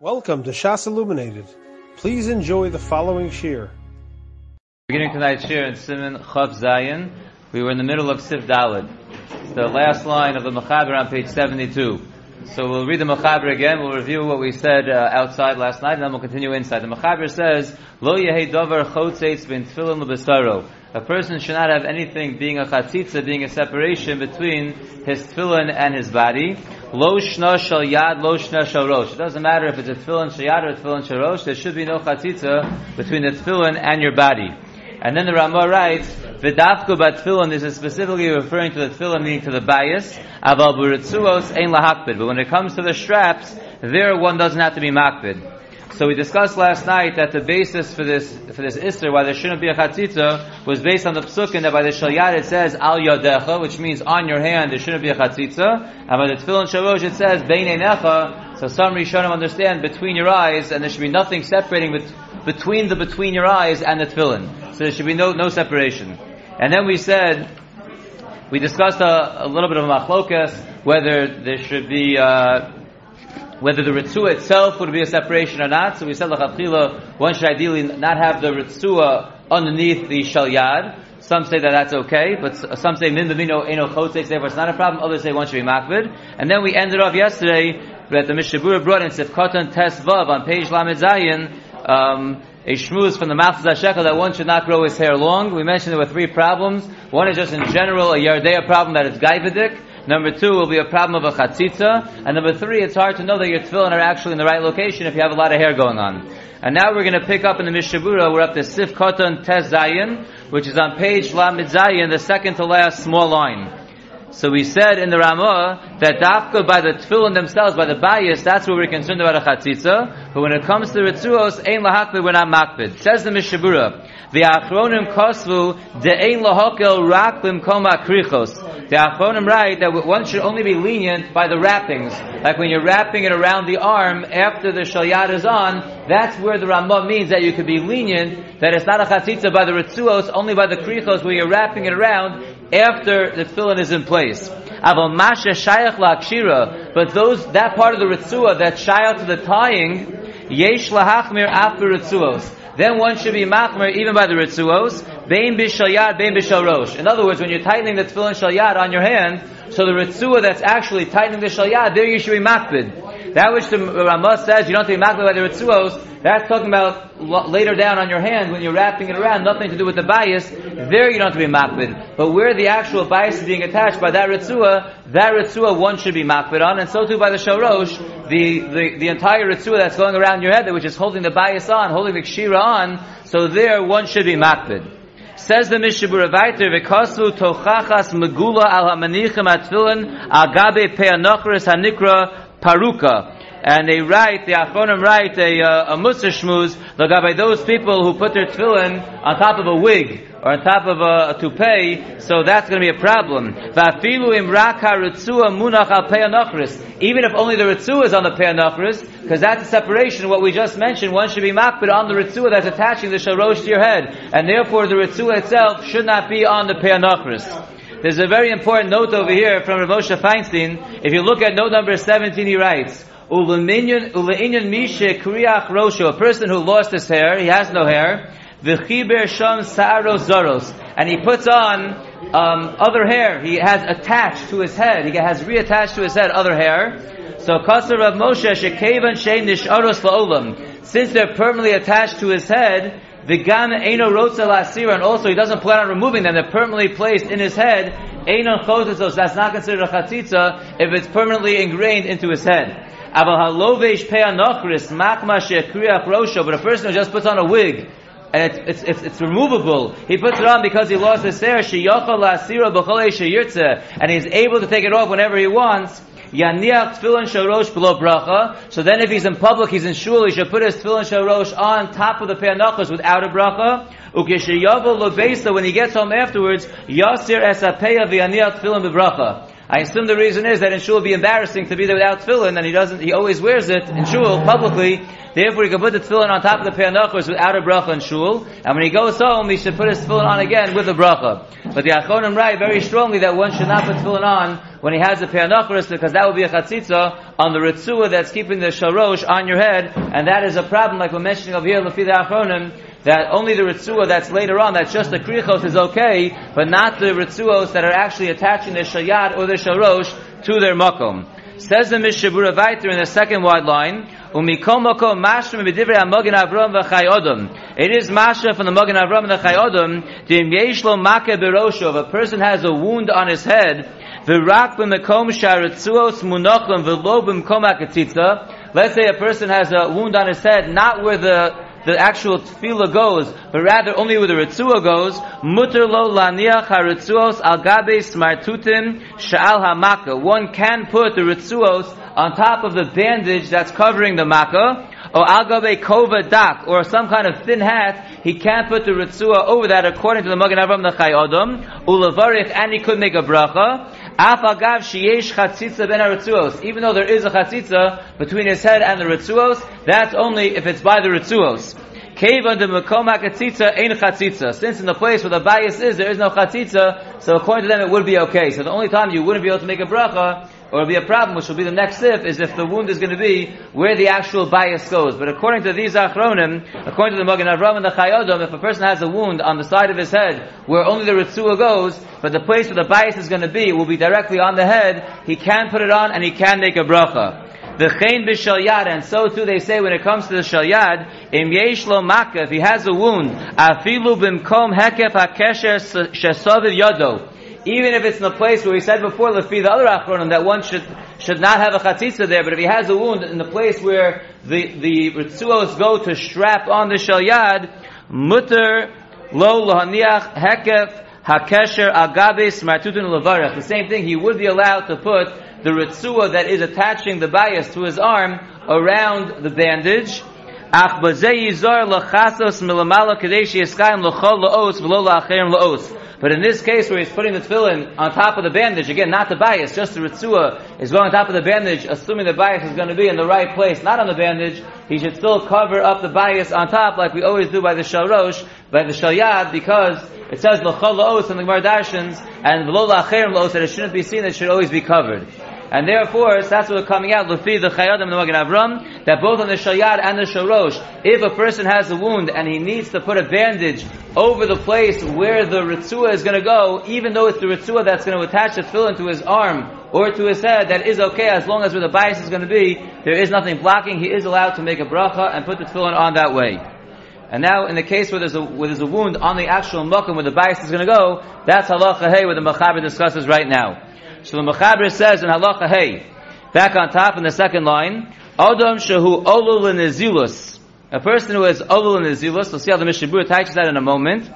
Welcome to Shas Illuminated. Please enjoy the following shir. Beginning tonight's shir in Siman Chav Zayin, we were in the middle of Sif Dalid. It's the last line of the Mechaber on page 72. So we'll read the Mechaber again, we'll review what we said uh, outside last night, and then we'll continue inside. The Mechaber says, Lo yehi dover chotzeitz bin tefillin. A person should not have anything being a chatzitza, being a separation between his tefillin and his body. Lo shna shal yad, lo shna shal rosh. It doesn't matter if it's a tefillin shal yad or a tefillin shal rosh, there should be no chatzitza between the tefillin and your body. And then the Ramah writes, V'dafku bat this is specifically referring to the tefillin, meaning to the bias, aval buritzuos ein lahakbid. But when it comes to the straps, there one doesn't have to be makbid. So we discussed last night that the basis for this for this Isser, why there shouldn't be a chatzitza, was based on the psukim that by the shalyad it says al yadecha, which means on your hand there shouldn't be a chatzitza, and by the tefillin shalosh it says bein einecha. So some Rishonim understand between your eyes, and there should be nothing separating bet- between the between your eyes and the tefillin. So there should be no no separation. And then we said we discussed a, a little bit of machlokas whether there should be. Uh, whether the ritzua itself would be a separation or not. So we said lachatchila, one should ideally not have the ritzua underneath the shalyad. Some say that that's okay, but some say min b'mino eno chotzeitz, therefore it's not a problem. Others say one should be makvid. And then we ended off yesterday that the Mishnah Berurah brought in Sifkotan Tes Vav on page Lamed Zayin, um, a shmuz from the mouth of Zashekel that one should not grow his hair long. We mentioned there were three problems. One is just in general a Yardea problem that it's gaivadik. Number two will be a problem of a chatzitza. And number three, it's hard to know that your tefillin are actually in the right location if you have a lot of hair going on. And now we're going to pick up in the Mishnah Berurah, we're up to Sif Koton Tes Zayin, which is on page Lamed Zayin, the second to last small line. So we said in the Ramah that dafka by the tefillin themselves, by the bias, that's what we're concerned about a chatzitza. But when it comes to the ritzuos, ein lahakbid, we're not makbid. Says the Mishnah Berurah, the achronim kosvu de ein lahokel rak b'mkom krichos. The achronim write that one should only be lenient by the wrappings. Like when you're wrapping it around the arm after the shalyad is on, that's where the Ramah means that you could be lenient, that it's not a chatzitza by the ritzuos, only by the krichos where you're wrapping it around after the tefillin is in place. But those that part of the ritzua that's shayach to the tying, yesh lahachmir after ritzuos. Then one should be machmer even by the ritzuos. Bein bishalyad, bein bishalrosh. In other words, when you're tightening the tefillin shalyad on your hand, so the ritzua that's actually tightening the shalyad, there you should be makbid. That which the Ramah says you don't have to be makbid by the ritzuos, that's talking about later down on your hand when you're wrapping it around, nothing to do with the bias. There you don't have to be makbid. But where the actual bias is being attached by that ritzua, that ritzua one should be makbid on, and so too by the shorosh, the, the, the entire ritzua that's going around your head, which is holding the bias on, holding the kshira on, so there one should be makbid. Says the Mishnah Berurah Vaiter, V'kosu tochachas megula al ha'manichim atfilin agabe pe'anochris hanikra paruka. And they write, the Achronim write a, uh, a Musa Shmuz, by those people who put their tefillin on top of a wig, or on top of a, a toupee, so that's going to be a problem. Even if only the ritzua is on the pe'anochris, because that's a separation, what we just mentioned, one should be makbid on the ritzua that's attaching the sharosh to your head, and therefore the ritzua itself should not be on the pe'anochris. There's a very important note over here from Rav Moshe Feinstein. If you look at note number 17, he writes, rosho, a person who lost his hair, he has no hair, v'chiber sham sa'aros zaros, and he puts on um, other hair. He has attached to his head. He has reattached to his head other hair. So Kasar Rav Moshe shekevan shein nisharos la'olam. Since they're permanently attached to his head, the gam eno rotza lasira, and also he doesn't plan on removing them. They're permanently placed in his head. Eno chotzos, that's not considered a chatzitza if it's permanently ingrained into his head. But a person who just puts on a wig and it's, it's, it's, it's, removable. He puts it on because he lost his hair. And he's able to take it off whenever he wants. Yaniach tefillin shorosh below bracha. So then, if he's in public, he's in shul, he should put his tefillin shorosh on top of the peanachas without a bracha. Ukeshayavo lobesa. When he gets home afterwards, yasir esapeya v'yaniach tefillin bebracha. I assume the reason is that in shul would be embarrassing to be there without tefillin, and he doesn't, he always wears it in shul publicly. Therefore, he can put the tefillin on top of the peanachos without a bracha in shul, and when he goes home, he should put his tefillin on again with a bracha. But the Achonim write very strongly that one should not put tefillin on when he has a peanachos because that would be a chatzitza on the ritzua that's keeping the sharosh on your head, and that is a problem, like we're mentioning over here, the Achonim, that only the ritzua that's later on, that's just the krichos is okay, but not the ritzuos that are actually attaching the shayat or the sharosh to their makom. Says the Mishnah Berurah Vaiter in the second wide line. It is mashma from the mogen Avram and the chayodom, dim yesh lo make berosho, if a person has a wound on his head, Let's say a person has a wound on his head, not where the the actual tefillah goes, but rather only where the ritzua goes, mutter lo laniach haritzuos al gabe smartutim sha'al hamaka. One can put the ritzuos on top of the bandage that's covering the makkah, or al gabe kova dak, or some kind of thin hat, he can't put the ritzua over that according to the Magen Avram the Chayodom, ulavarich, and he could make a bracha, Afagav sheyesh chatzitza ben. Even though there is a chatzitza between his head and the ritzuos, that's only if it's by the ritzuos. Keva de makom hakatzitza ein chatzitza. Since in the place where the bias is, there is no chatzitza, so according to them it would be okay. So the only time you wouldn't be able to make a bracha, or be a problem, which will be the next sif, is if the wound is going to be where the actual bias goes. But according to these achronim, according to the Magen Avram and the Chayodom, if a person has a wound on the side of his head where only the ritzua goes, but the place where the bias is going to be will be directly on the head, he can put it on and he can make a bracha. The chain b'shalyad, and so too they say when it comes to the shalyad, im yesh lo maka, if he has a wound, afilu bimkom hekef hakesher shesoviv yodo, even if it's in the place where we said before, lefi the other achronim, that one should should not have a chatzitza there, but if he has a wound in the place where the the ritzuos go to strap on the shalyad, mutter lo lohaniach hekef hakesher agabes martutun levarech. The same thing, he would be allowed to put the ritzua that is attaching the bias to his arm around the bandage. Ach yizar lachasos milamala kadesh yiskayim lachol laos v'lo la'acherim laos. But in this case where he's putting the tefillin on top of the bandage, again, not the bias, just the ritzua is going on top of the bandage, assuming the bias is going to be in the right place, not on the bandage, he should still cover up the bias on top like we always do by the shalrosh, by the shalyad, because it says l'chol la'os in the Gemara and v'lo la'acherim laos, that it shouldn't be seen, it should always be covered. And therefore, that's what's coming out, Lufi the Chayadim and the Avram, that both on the Shayad and the Sharosh, if a person has a wound and he needs to put a bandage over the place where the Ritzua is going to go, even though it's the Ritzua that's going to attach the tefillin to his arm or to his head, that is okay as long as where the bias is going to be, there is nothing blocking, he is allowed to make a bracha and put the tefillin on that way. And now, in the case where there's a, where there's a wound on the actual mukkah where the bias is going to go, that's halacha hey, where the Machaber discusses right now. So the Mechaber says in Halacha Hey, back on top in the second line, Adam Shahu Olul Nezilus. A person who has Olul Nezilus, we'll see how the Mishabur attaches that in a moment.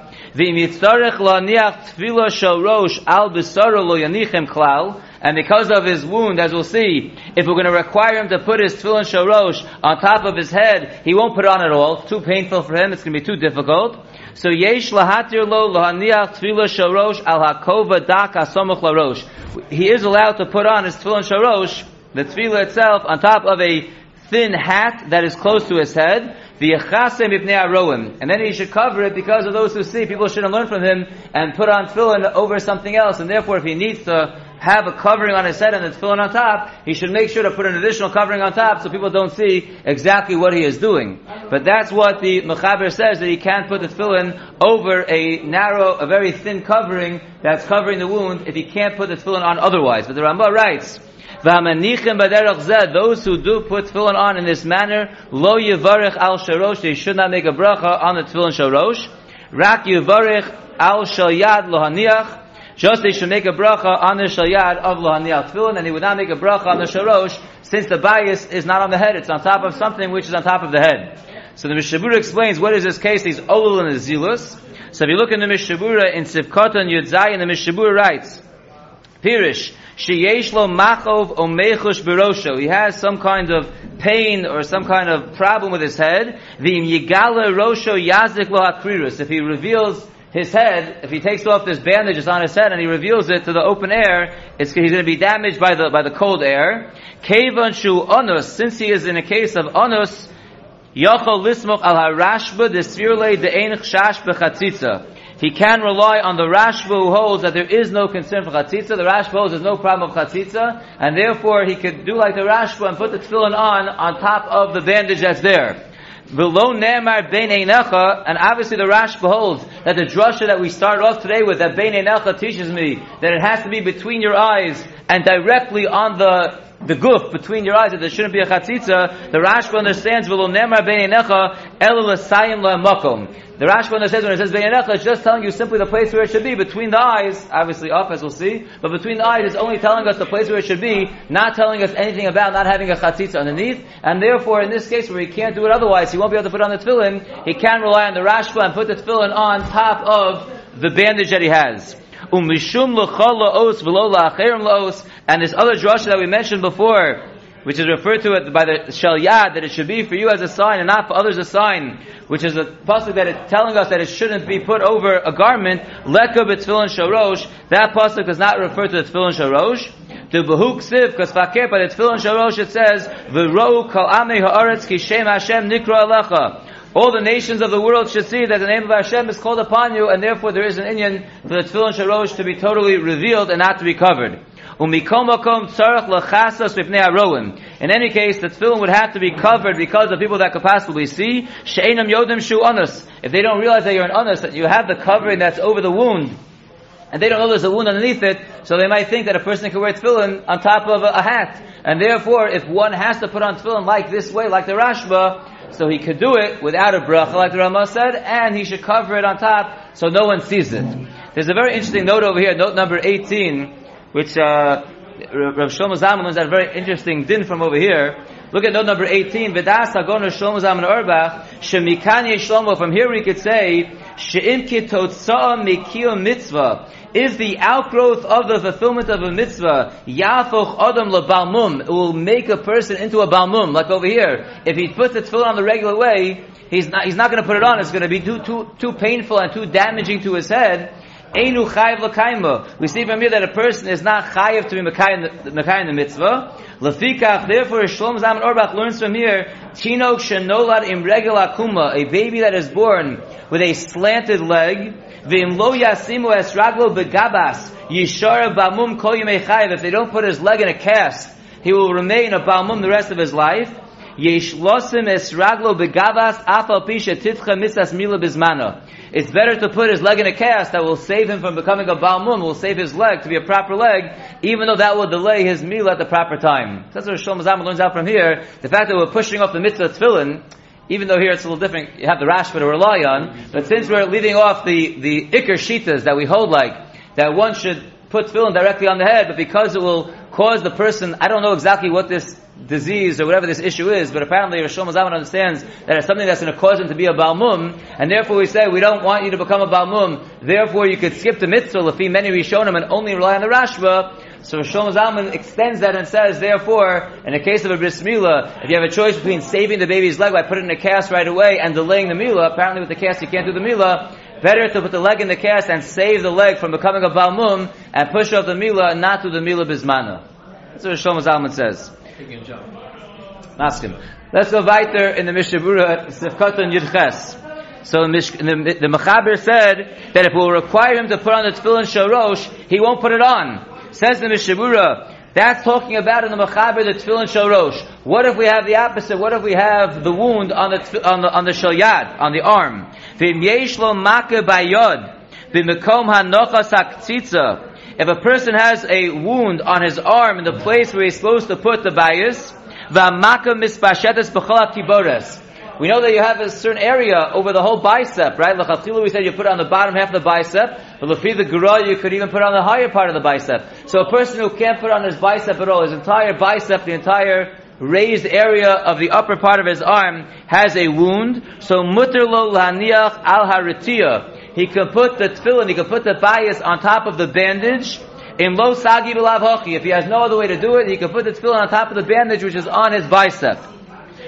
And because of his wound, as we'll see, if we're going to require him to put his tefillin shorosh on top of his head, he won't put it on at all. It's too painful for him. It's going to be too difficult. So yesh lahatir lo lahaniach tefillah shorosh al hakova larosh. He is allowed to put on his tefillin shorosh, the tefillah itself, on top of a thin hat that is close to his head. And then he should cover it because of those who see. People shouldn't learn from him and put on tefillin over something else. And therefore, if he needs to have a covering on his head and the tefillin on top, he should make sure to put an additional covering on top so people don't see exactly what he is doing. But that's what the Mechaber says, that he can't put the tefillin over a narrow, a very thin covering that's covering the wound if he can't put the tefillin on otherwise. But the Rambam writes, those who do put tefillin on in this manner, lo yivarech al sharosh, they should not make a bracha on the tefillin sharosh. Rak yivarech al shalyad lo haniach, just they should make a bracha on the shalyad of lahaniach tefillin, and he would not make a bracha on the sharosh, since the bias is not on the head, it's on top of something which is on top of the head. So the Mishnah Berurah explains what is this case, these olul and zilus. So if you look in the Mishnah Berurah in Sivkot and Yudzayin, the Mishnah Berurah writes, Pirish, sheyesh machov o mechush berosho. He has some kind of pain or some kind of problem with his head. V'im yigala rosho yazik lo hakrirus. If he reveals his head, if he takes off this bandage that's on his head and he reveals it to the open air, he's going to be damaged by the, by the cold air. Kevan shu onus, since he is in a case of onus, yachol lismoch al harashba desvirle de'en chash bechatzitza. He can rely on the Rashba who holds that there is no concern for Chatzitza. The Rashba holds there's no problem of Chatzitza, and therefore he could do like the Rashba and put the tefillin on on top of the bandage that's there. Below Ne'emar Bein Einecha, and obviously the Rash holds that the drasha that we started off today with, that Bein Einecha teaches me that it has to be between your eyes and directly on the the goof between your eyes that there shouldn't be a chatzitza, the Rashba understands v'lo nemar bein enecha el l'sayim la'makom. The Rashba understands when it says bein enecha, it's just telling you simply the place where it should be between the eyes, obviously up as we'll see, but between the eyes is only telling us the place where it should be, not telling us anything about not having a chatzitza underneath, and therefore in this case where he can't do it otherwise, he won't be able to put on the tefillin, he can rely on the Rashba and put the tefillin on top of the bandage that he has. Umishum la'os v'lo la'os, and this other drasha that we mentioned before, which is referred to by the shel yad, that it should be for you as a sign and not for others a sign, which is a pasuk that is telling us that it shouldn't be put over a garment, leka b'tfilin sharosh, that pasuk does not refer to the tefillin sharosh, the behuk siv, because fakir, by the tefillin sharosh it says, v'ro kol amei ha'aretz ki shem Hashem nikra alecha, all the nations of the world should see that the name of Hashem is called upon you, and therefore there is an Indian for the Tefillin Sharosh to be totally revealed and not to be covered. In any case, the tefillin would have to be covered because of people that could possibly see. If they don't realize that you're an onus, that you have the covering that's over the wound, and they don't know there's a wound underneath it, so they might think that a person can wear tefillin on top of a, a hat. And therefore, if one has to put on tefillin like this way, like the Rashba, so he could do it without a bracha, like the Ramah said, and he should cover it on top so no one sees it. There's a very interesting note over here, note number 18, which uh, Rav Shlomo Zalman learns that very interesting din from over here. Look at note number 18. V'das Hagoner Shlomo Zalman Auerbach, Shemikanye Shlomo, from here we could say, She'im ki mikiyah mitzvah, is the outgrowth of the fulfillment of a mitzvah. Yafoch adam lebalmum. It will make a person into a balmum, like over here. If he puts the tefillin on the regular way, he's not, he's not going to put it on. It's going to be too, too, too painful and too damaging to his head. Einu. We see from here that a person is not chayiv to be mekayim the mitzvah. Lefikach, therefore, Shlomo Zalman Auerbach learns from here, Tinok shenolad im regel akuma, a baby that is born with a slanted leg, v'im lo yasimu es raglo begabas, yishara bamum kol yimei chayiv. If they don't put his leg in a cast, he will remain a balmum the rest of his life. It's better to put his leg in a cast that will save him from becoming a balmum, will save his leg to be a proper leg, even though that will delay his meal at the proper time. That's what Shlomo Zalman learns out from here. The fact that we're pushing off the mitzvah tefillin, even though here it's a little different, you have the rashba to rely on, but since we're leaving off the, the ikr shitas that we hold like, that one should put tefillin directly on the head, but because it will cause the person, I don't know exactly what this disease or whatever this issue is, but apparently Rosh Hashanah understands that it's something that's going to cause him to be a Balmum, and therefore we say we don't want you to become a Balmum, therefore you could skip the mitzvah, Lafi many Rishonim, and only rely on the Rashba. So Rosh Zalman extends that and says, therefore, in the case of a bris milah, if you have a choice between saving the baby's leg by putting it in a cast right away and delaying the milah, apparently with the cast you can't do the milah, better to put the leg in the cast and save the leg from becoming a balmum and push off the milah and not do the milah bismana. That's what Rosh Zalman says. Ask him. Let's go weiter in the Mishnah Berurah Sefkatan Yudches. So the, the Mechaber said that if we'll require him to put on the tefillin shorosh, he won't put it on. Says the Mishnah Berurah, that's talking about in the Mechaber the tefillin shorosh. What if we have the opposite? What if we have the wound on the on the on the shalyad on the arm? V'im bayod hanochas if a person has a wound on his arm in the place where he's supposed to put the bias, we know that you have a certain area over the whole bicep, right? L'chatilu, we said you put it on the bottom half of the bicep, but lefi the gura, you could even put it on the higher part of the bicep. So a person who can't put on his bicep at all, his entire bicep, the entire raised area of the upper part of his arm has a wound, so mutter lo laniach al haritiyah he can put the tefillin, he can put the bias on top of the bandage. In lo sagi hochi. If he has no other way to do it, he can put the tefillin on top of the bandage which is on his bicep.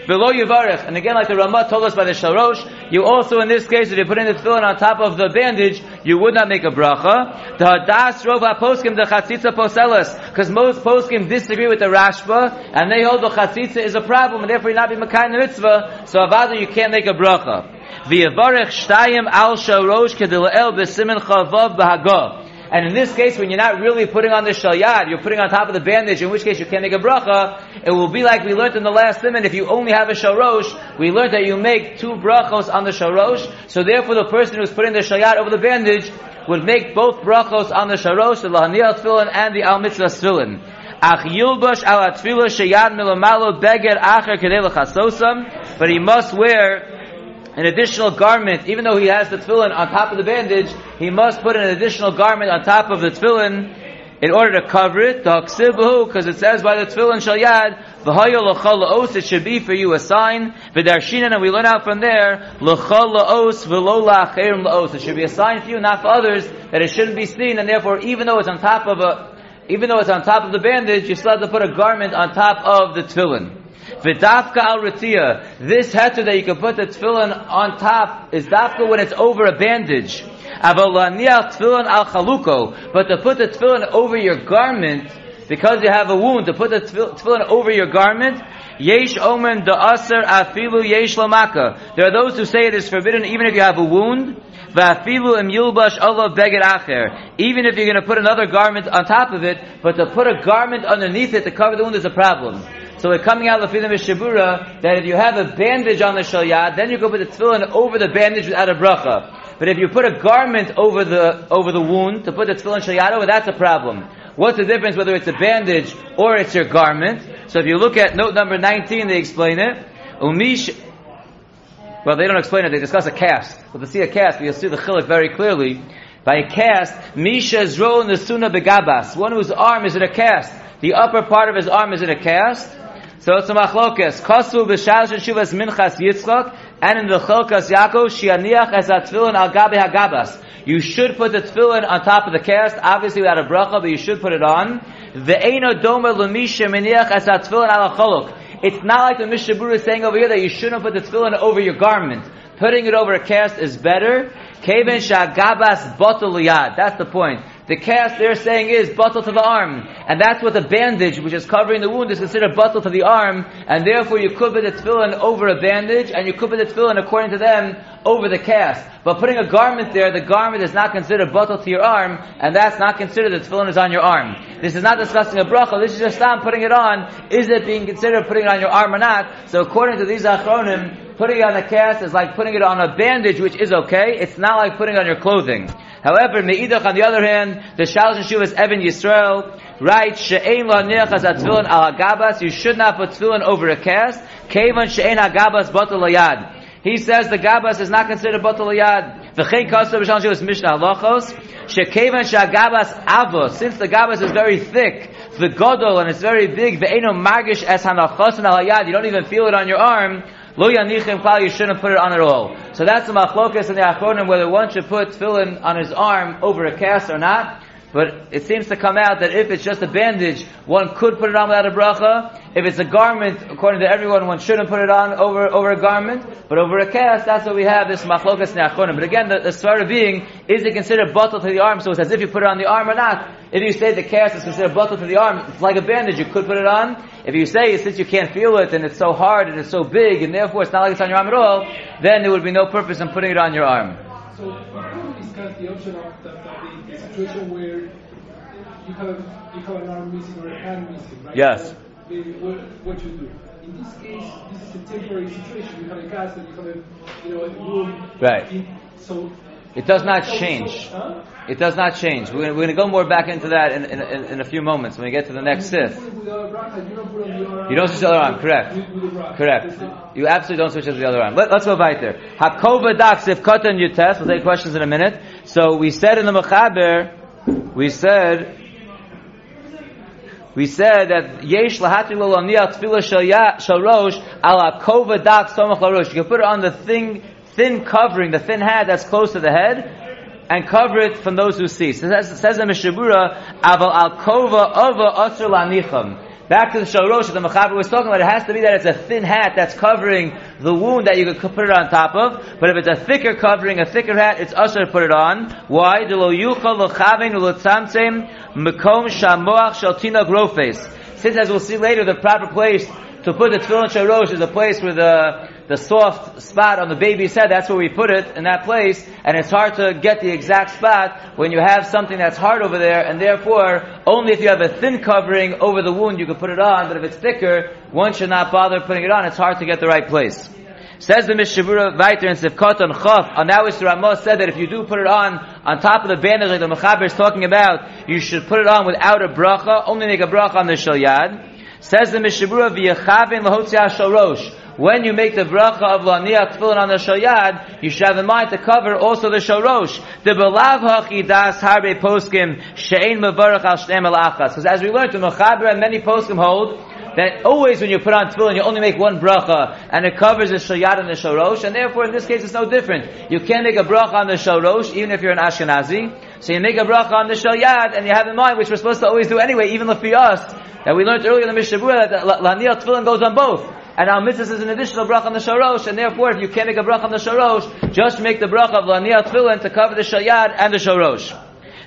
Below Yivarech, and again like the Ramah told us by the Shalosh, you also in this case, if you put in the tefillin on top of the bandage, you would not make a bracha. The hadas rova poskim the chatzitza poselas, because most poskim disagree with the Rashba, and they hold the chatzitza is a problem, and therefore you not be makai mitzvah. So avada you can't make a bracha. V'yavarech shtayim al shorosh kedilel b'simin chavav b'hagah. And in this case, when you're not really putting on the shalyad, you're putting on top of the bandage, in which case you can't make a bracha, it will be like we learned in the last simon, if you only have a sharosh, we learned that you make two brachos on the sharosh, so therefore the person who's putting the shalyad over the bandage would make both brachos on the sharosh, the lahaniyah tefillin and the al mitzvah tefillin. Ach yilbash ala tefillah shayad milamalo beged acher kedei but he must wear an additional garment, even though he has the tefillin on top of the bandage, he must put an additional garment on top of the tefillin in order to cover it. Because it says by the tefillin l'chal la'os, it should be for you a sign. And we learn out from there, v'lo. It should be a sign for you, not for others, that it shouldn't be seen, and therefore, even though it's on top of a, even though it's on top of the bandage, you still have to put a garment on top of the tefillin. V'dafka al ritzia. This heter that you can put the tefillin on top is dafka when it's over a bandage. Tefillin al chaluko. But to put the tefillin over your garment, because you have a wound, to put the tefillin over your garment, Yesh omen da aser afilu yesh lamaka. There are those who say it is forbidden even if you have a wound. Va'afilu im yulbash Allah beged acher. Even if you're going to put another garment on top of it, but to put a garment underneath it to cover the wound is a problem. So we're coming out of the Mishnah Berurah that if you have a bandage on the shalyad, then you go put the tefillin over the bandage without a bracha. But if you put a garment over the over the wound to put the tefillin shalyad over, that's a problem. What's the difference whether it's a bandage or it's your garment? So if you look at note number 19, they explain it. Umish, well, they don't explain it, they discuss a cast. But to see a cast, you'll see the chilik very clearly. By a cast, Misha Zro Nesuna Begabas, one whose arm is in a cast. The upper part of his arm is in a cast. So it's a machlokes. Kosu b'shalosh shuvas minchas Yitzchak, and in the chelkas Yaakov, shianiach a tefillin al gabe hagabas. You should put the tefillin on top of the cast, obviously without a bracha, but you should put it on. Ve'eno doma l'misha miniach a tefillin al cholok. It's not like the Mishnah Berurah is saying over here that you shouldn't put the tefillin over your garment. Putting it over a cast is better. Keven shagabas botol That's the point. The cast they're saying is bottle to the arm. And that's what the bandage, which is covering the wound, is considered bottle to the arm. And therefore you could put the tefillin over a bandage, and you could put the tefillin, according to them, over the cast. But putting a garment there, the garment is not considered bottle to your arm, and that's not considered the tefillin is on your arm. This is not discussing a bracha, this is just I'm putting it on. Is it being considered putting it on your arm or not? So according to these achronim, putting it on a cast is like putting it on a bandage, which is okay. It's not like putting it on your clothing. However, Meidach, on the other hand, the Shalosh and Shuvas Evan Yisrael writes, She'ein lo nechas tefillin al hagabas, you should not put tefillin over a cast, kevan she'ein hagabas batal yad. He says the gabas is not considered batal yad. V'chein kasav b'shalom shuvas Mishnah halachos, she'kevan she'agabas avos, since the gabas is very thick, the godol, and it's very big, ve'eno magish es hanachos and al you don't even feel it on your arm, Lo yanichim klal, you shouldn't put it on at all. So that's the machlokas in the achronim whether one should put tefillin on his arm over a cast or not. But it seems to come out that if it's just a bandage, one could put it on without a bracha. If it's a garment, according to everyone, one shouldn't put it on over, over a garment. But over a cast, that's what we have, this machlokas ne'achonim. But again, the, the svara being, is it considered bottle to the arm? So it's as if you put it on the arm or not. If you say the cast is considered bottle to the arm, it's like a bandage, you could put it on. If you say, it's since you can't feel it, and it's so hard, and it's so big, and therefore it's not like it's on your arm at all, then there would be no purpose in putting it on your arm. So, discuss the option of the, the, the situation where you have you have an arm missing or a hand missing, right? Yes. So what, what you do? In this case, this is a temporary situation. You have a cast and you have a you know a wound. Right. In, so it does not change. It does not change. We're going to go more back into that in, in, in, in a few moments when we get to the next sif. You don't switch the other arm, correct. Correct. You absolutely don't switch to the other arm. Let, us go back there. Hakova dak sif katan yutes. We'll take questions in a minute. So we said in the Mechaber, we said, we said that yesh lahati lo tefillah shal rosh ala kova dak somach rosh. You can put it on the thing, thin covering, the thin hat that's close to the head, and cover it from those who see. So it says, in Mishnah Berurah, Aval al kova ova asr lanicham. Back to the shorosh the Mechaber was talking about, it has to be that it's a thin hat that's covering the wound that you could put it on top of. But if it's a thicker covering, a thicker hat, it's usher to put it on. Why? The Lo Yuchal Lo Tzamtem Mekom shamoach shaltina grofes. Since, as we'll see later, the proper place to put the tefillin shorosh is a place where the the soft spot on the baby's head, that's where we put it, in that place, and it's hard to get the exact spot when you have something that's hard over there, and therefore, only if you have a thin covering over the wound, you can put it on, but if it's thicker, one should not bother putting it on, it's hard to get the right place. Says the Mishnah Berurah Viter in Sivkot on Chaf, on which the Ramah said that if you do put it on, on top of the bandage like the Mechaber is talking about, you should put it on without a bracha, only make a bracha on the Shalyad. Says the Mishnah Berurah V'yachavin Lahotzia Shorosh, when you make the bracha of laniach tefillin on the shayad, you should have in mind to cover also the shorosh. The belav hachidas harbe poskim she'ein mevarach al shneim. Because as we learned, the mechaber and many poskim hold that always when you put on tefillin, you only make one bracha, and it covers the shayad and the shorosh, and therefore in this case it's no different. You can't make a bracha on the shorosh, even if you're an Ashkenazi. So you make a bracha on the shayad, and you have in mind, which we're supposed to always do anyway, even if us, that we learned earlier in the Mishnah Berurah that laniach tefillin goes on both. And our mitzvah is an additional bracha on the sharosh, and therefore, if you can't make a bracha on the sharosh, just make the bracha of laniyah tefillin to cover the shayad and the sharosh.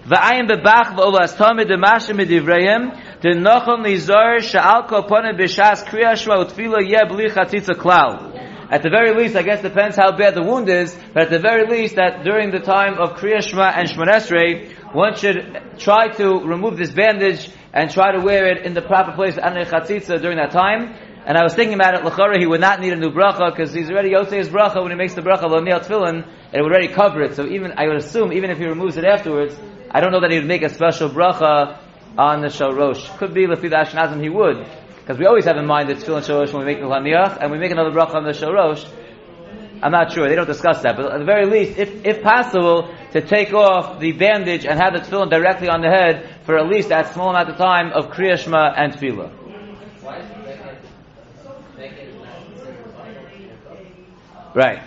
V'ayim bebach v'olas tamid demashim midivreim, the sha'al koponim b'shas kriya utfila yeh bli chatzitza klal. At the very least, I guess depends how bad the wound is, but at the very least, that during the time of Kriya Shema and Shmonesrei, one should try to remove this bandage and try to wear it in the proper place, under chatzitza, during that time. And I was thinking about it, Lachara, he would not need a new bracha, because he's already Yosei his bracha when he makes the bracha of L'nei Tefillin, and it would already cover it. So even, I would assume, even if he removes it afterwards, I don't know that he would make a special bracha Ah, on the Shalosh. Could be, Lefi the Ashkenazim, he would, because we always have in mind the Tefillin Shalosh when we make the Laniach, and we make another bracha on the Shalosh. I'm not sure, they don't discuss that, but at the very least, if, if possible, to take off the bandage and have the tefillin directly on the head for at least that small amount of time of Kriya Shema and Tefillah. Right.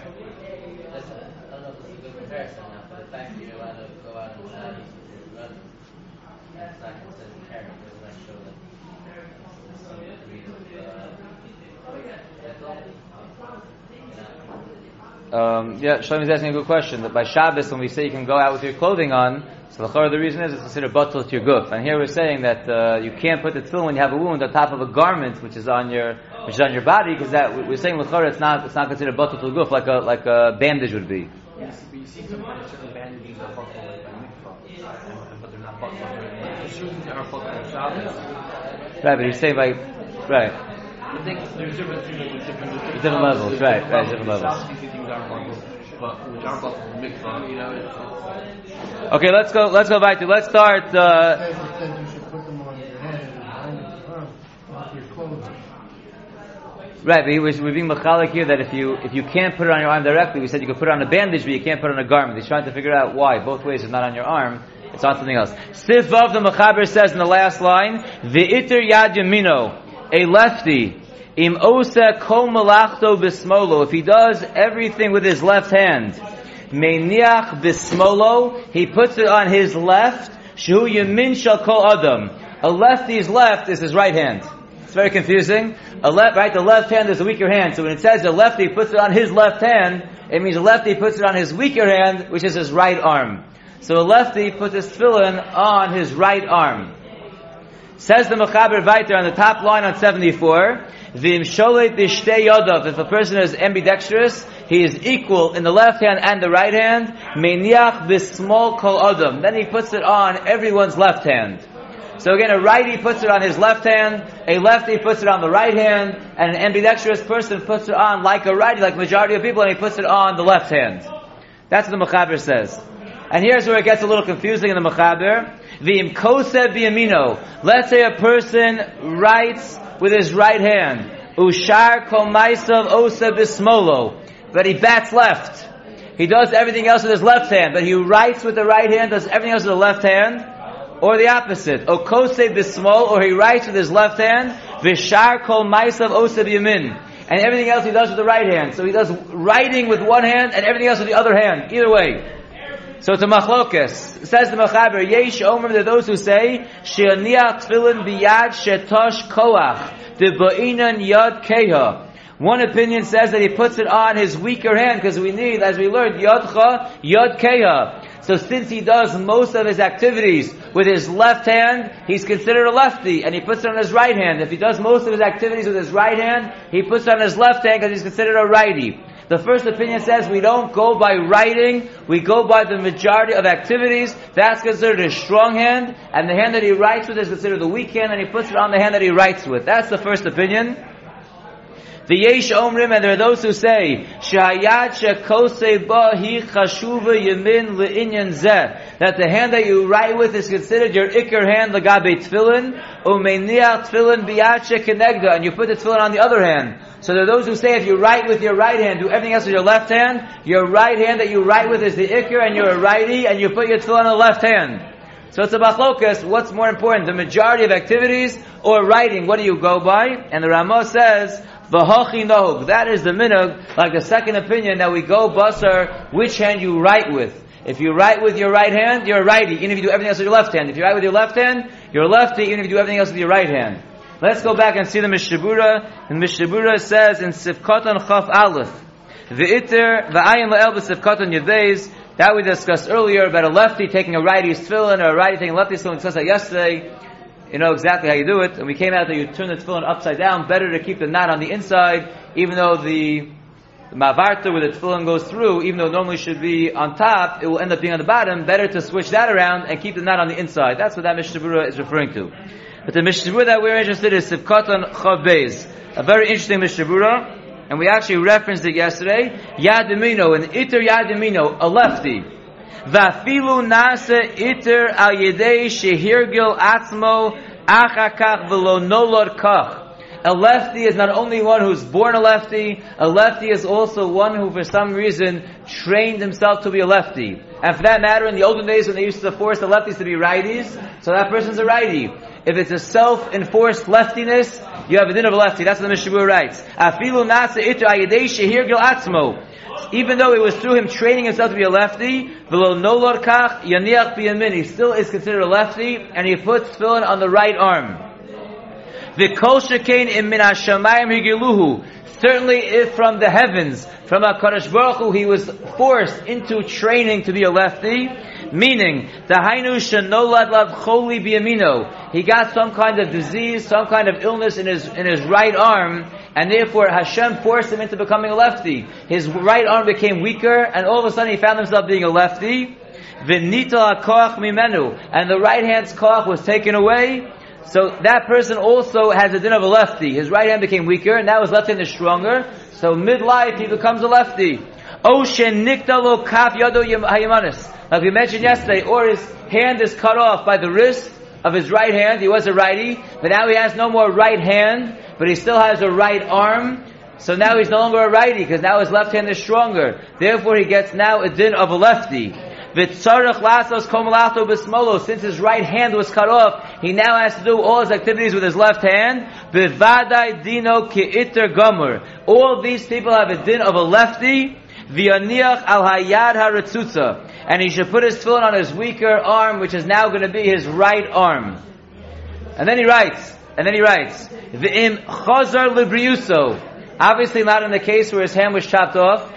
Um, yeah, Shlomo is asking a good question. That by Shabbos, when we say you can go out with your clothing on, so the, the reason is it's considered bottle to your goof. And here we're saying that uh, you can't put the tefillin when you have a wound on top of a garment which is on your which is on your body, because that we're saying l'chara it's not it's not considered bottle to goof like a like a bandage would be. Yes, but you see sometimes certain bandages are bottle like by but they're not bottle. They are bottle Right, but you're saying like right. I think there's different things with different, different, different levels, right, right, different levels. But Okay, let's go. Let's go back to. Let's start. Uh, Right, but he was, we're being machalik here that if you if you can't put it on your arm directly, we said you could put it on a bandage, but you can't put it on a garment. He's trying to figure out why. Both ways it's not on your arm, it's on something else. Sif of the Machaber says in the last line, V'iter yad yamino, a lefty, im osa kol malachto bismolo, if he does everything with his left hand, meiniach bismolo, he puts it on his left, shu yamin shal kol adam. A lefty's left is his right hand. It's very confusing. A right, the left hand is a weaker hand. So when it says the lefty puts it on his left hand, it means the lefty puts it on his weaker hand, which is his right arm. So a lefty puts his tefillin on his right arm. Says the Mechaber Viter on the top line on 74, Vim sholet yodov. If a person is ambidextrous, he is equal in the left hand and the right hand. Meniach bismol kol adam. Then he puts it on everyone's left hand. So again, a righty puts it on his left hand, a lefty puts it on the right hand, and an ambidextrous person puts it on like a righty, like majority of people, and he puts it on the left hand. That's what the Mechaber says. And here's where it gets a little confusing in the Mechaber. V'im koseb b'yamino. Let's say a person writes with his right hand. Ushar kol osa bismolo. But he bats left. He does everything else with his left hand, but he writes with the right hand, does everything else with the left hand or the opposite. Okose bismol, or he writes with his left hand, vishar kol maisav oseb yamin. And everything else he does with the right hand. So he does writing with one hand and everything else with the other hand. Either way. So it's a machlokes. Says the Machaber, Yesh Omer, there those who say, She'aniach tefillin biyad shetosh koach, de ba'inan yad keha. One opinion says that he puts it on his weaker hand, because we need, as we learned, yadcha, yad keha. So since he does most of his activities with his left hand, he's considered a lefty, and he puts it on his right hand. If he does most of his activities with his right hand, he puts it on his left hand because he's considered a righty. The first opinion says we don't go by writing, we go by the majority of activities. That's considered a strong hand, and the hand that he writes with is considered the weak hand, and he puts it on the hand that he writes with. That's the first opinion. The Yesh Omrim, and there are those who say, Shayat shekose chashuva yamin le'inyan zeh, that the hand that you write with is considered your ikar hand, lagabe tefillin, umeniach tefillin biyat shekenegda, and you put the tefillin on the other hand. So there are those who say if you write with your right hand, do everything else with your left hand, your right hand that you write with is the ikar, and you're a righty, and you put your tefillin on the left hand. So it's a machlokas, what's more important, the majority of activities, or writing, what do you go by? And the Ramah says, V'hachi nohug. That is the minhag, like the second opinion that we go basar, which hand you write with. If you write with your right hand, you're a righty, even if you do everything else with your left hand. If you write with your left hand, you're a lefty, even if you do everything else with your right hand. Let's go back and see the Mishnah Berurah. And Mishnah Berurah says in Sifkatan Chaf Aleph, V'iter v'ayin la'el b'sifkatan yadeis, that we discussed earlier about a lefty taking a righty's tefillin or a righty taking a lefty's tefillin. We discussed that yesterday. You know exactly how you do it. And we came out that you turn the tefillin upside down. Better to keep the knot on the inside, even though the, the mavarta where the tefillin goes through, even though it normally should be on top, it will end up being on the bottom. Better to switch that around and keep the knot on the inside. That's what that Mishnah is referring to. But the Mishnah that we're interested in is Sivkatan Chav Beis. A very interesting Mishnah and we actually referenced it yesterday. Yadimino, an iter Yadimino, a lefty. Vafilu nasa iter al yedei shehirgil atzmo achakach velo nolod kach. A lefty is not only one who's born a lefty, a lefty is also one who for some reason trained himself to be a lefty. And for that matter, in the olden days when they used to force the lefties to be righties, so that person's a righty. If it's a self-enforced leftiness, you have a din of a lefty. That's what the Mishabur writes. Afilu nasa shehir gil atzmo. Even though it was through him training himself to be a lefty, nolor kach yaniach he still is considered a lefty, and he puts tefillin on the right arm. V'kol shekain im min hashamayim higiluhu. Certainly if from the heavens, from HaKadosh Baruch Hu, he was forced into training to be a lefty, meaning, the hainu shenolad lav choli biyamino. He got some kind of disease, some kind of illness in his, in his right arm, and therefore Hashem forced him into becoming a lefty. His right arm became weaker, and all of a sudden he found himself being a lefty. V'nita koach mimenu. And the right hand's koach was taken away, so that person also has a din of a lefty. His right hand became weaker, and now his left hand is stronger. So midlife he becomes a lefty. Oshen niktalo kaf yado hayamanis. Like we mentioned yesterday, or his hand is cut off by the wrist of his right hand. He was a righty, but now he has no more right hand, but he still has a right arm. So now he's no longer a righty, because now his left hand is stronger. Therefore he gets now a din of a lefty. Since his right hand was cut off, he now has to do all his activities with his left hand. All these people have a din of a lefty. V'yaniach al hayad haratzutza. And he should put his tefillin on his weaker arm, which is now going to be his right arm. And then he writes, and then he writes, V'im chazar libriuso. Obviously not in the case where his hand was chopped off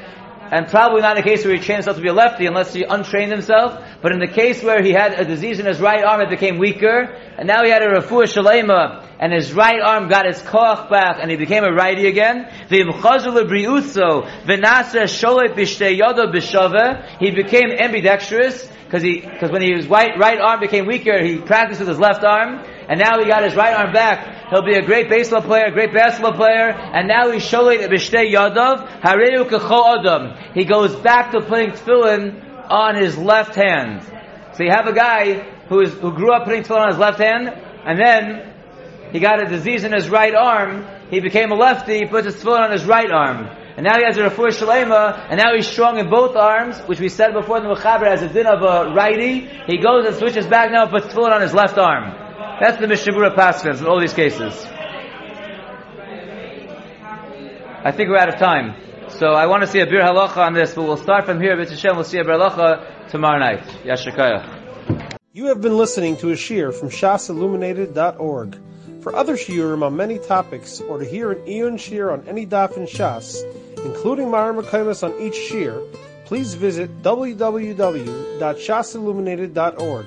and probably not in case where he trained himself to be a lefty unless he untrained himself, but in the case where he had a disease in his right arm that became weaker, and now he had a refuah shalema, and his right arm got his koach back, and he became a righty again, he became ambidextrous, because he, because when his right, right arm became weaker, he practiced with his left arm, and now he got his right arm back. He'll be a great baseball player, a great basketball player, and now he's showing b'shtei yadav hareu k'cho adam. He goes back to putting tefillin on his left hand. So you have a guy who is who grew up putting tefillin on his left hand, and then he got a disease in his right arm. He became a lefty. He puts his tefillin on his right arm. And now he has a refuah shalema, and now he's strong in both arms, which we said before in the Mechaber as a din of a righty. He goes and switches back now and puts tefillin on his left arm. That's the Mishnah Berurah Paskins in all these cases. I think we're out of time. So I want to see a bir halacha on this, but we'll start from here. Hashem, we'll see a bir halacha tomorrow night. Yashikayach. You have been listening to a shiur from shasilluminated.org. For other shiurim on many topics, or to hear an Eon shiur on any daf in Shas, including Mareh Mekomos on each shiur, please visit www.shasilluminated.org.